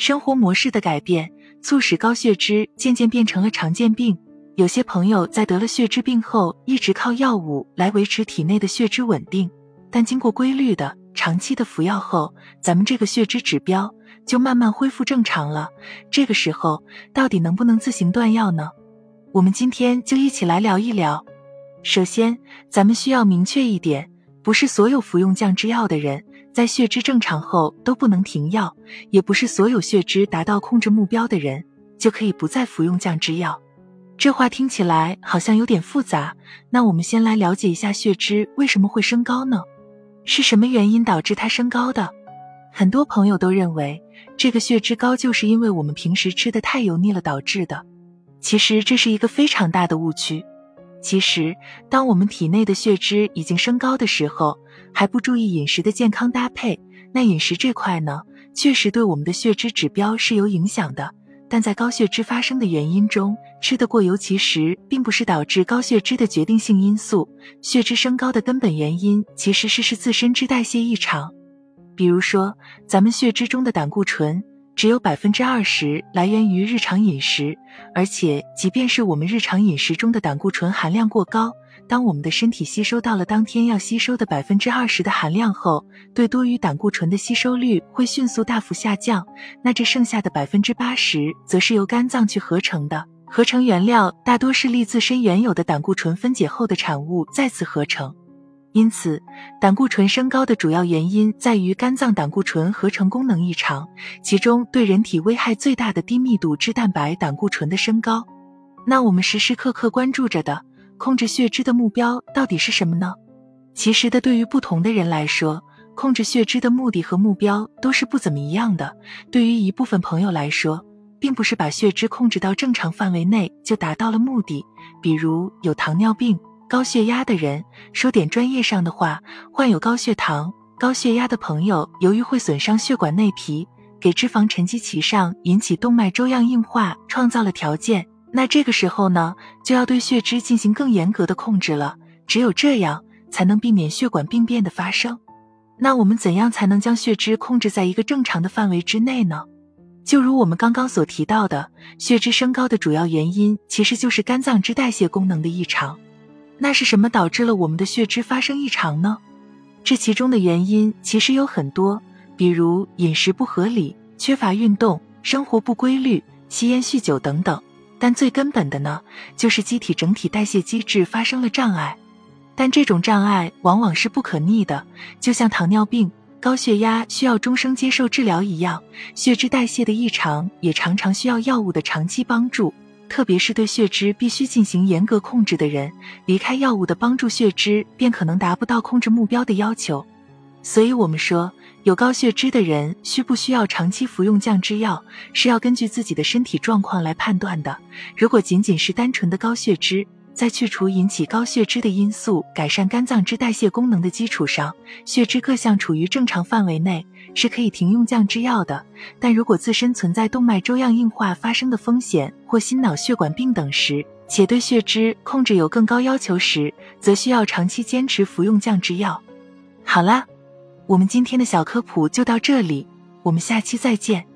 生活模式的改变，促使高血脂渐渐变成了常见病。有些朋友在得了血脂病后，一直靠药物来维持体内的血脂稳定，但经过规律的、长期的服药后，咱们这个血脂指标就慢慢恢复正常了。这个时候，到底能不能自行断药呢？我们今天就一起来聊一聊。首先，咱们需要明确一点，不是所有服用降脂药的人在血脂正常后都不能停药，也不是所有血脂达到控制目标的人就可以不再服用降脂药。这话听起来好像有点复杂，那我们先来了解一下血脂为什么会升高呢？是什么原因导致它升高的？很多朋友都认为这个血脂高就是因为我们平时吃的太油腻了导致的，其实这是一个非常大的误区。其实，当我们体内的血脂已经升高的时候，还不注意饮食的健康搭配，那饮食这块呢，确实对我们的血脂指标是有影响的。但在高血脂发生的原因中，吃得过油其实并不是导致高血脂的决定性因素。血脂升高的根本原因其实是是自身脂代谢异常。比如说，咱们血脂中的胆固醇只有百分之二十来源于日常饮食，而且即便是我们日常饮食中的胆固醇含量过高。当我们的身体吸收到了当天要吸收的百分之二十的含量后，对多余胆固醇的吸收率会迅速大幅下降。那这剩下的百分之八十，则是由肝脏去合成的，合成原料大多是利自身原有的胆固醇分解后的产物再次合成。因此，胆固醇升高的主要原因在于肝脏胆固醇合成功能异常，其中对人体危害最大的低密度脂蛋白胆固醇的升高。那我们时时刻刻关注着的。控制血脂的目标到底是什么呢？其实的，对于不同的人来说，控制血脂的目的和目标都是不怎么一样的。对于一部分朋友来说，并不是把血脂控制到正常范围内就达到了目的。比如有糖尿病、高血压的人，说点专业上的话，患有高血糖、高血压的朋友，由于会损伤血管内皮，给脂肪沉积其上，引起动脉粥样硬化，创造了条件。那这个时候呢，就要对血脂进行更严格的控制了。只有这样，才能避免血管病变的发生。那我们怎样才能将血脂控制在一个正常的范围之内呢？就如我们刚刚所提到的，血脂升高的主要原因其实就是肝脏脂代谢功能的异常。那是什么导致了我们的血脂发生异常呢？这其中的原因其实有很多，比如饮食不合理、缺乏运动、生活不规律、吸烟酗酒等等。但最根本的呢，就是机体整体代谢机制发生了障碍。但这种障碍往往是不可逆的，就像糖尿病、高血压需要终生接受治疗一样，血脂代谢的异常也常常需要药物的长期帮助。特别是对血脂必须进行严格控制的人，离开药物的帮助，血脂便可能达不到控制目标的要求。所以，我们说。有高血脂的人需不需要长期服用降脂药，是要根据自己的身体状况来判断的。如果仅仅是单纯的高血脂，在去除引起高血脂的因素，改善肝脏脂代谢功能的基础上，血脂各项处于正常范围内，是可以停用降脂药的。但如果自身存在动脉粥样硬化发生的风险，或心脑血管病等时，且对血脂控制有更高要求时，则需要长期坚持服用降脂药。好啦。我们今天的小科普就到这里，我们下期再见。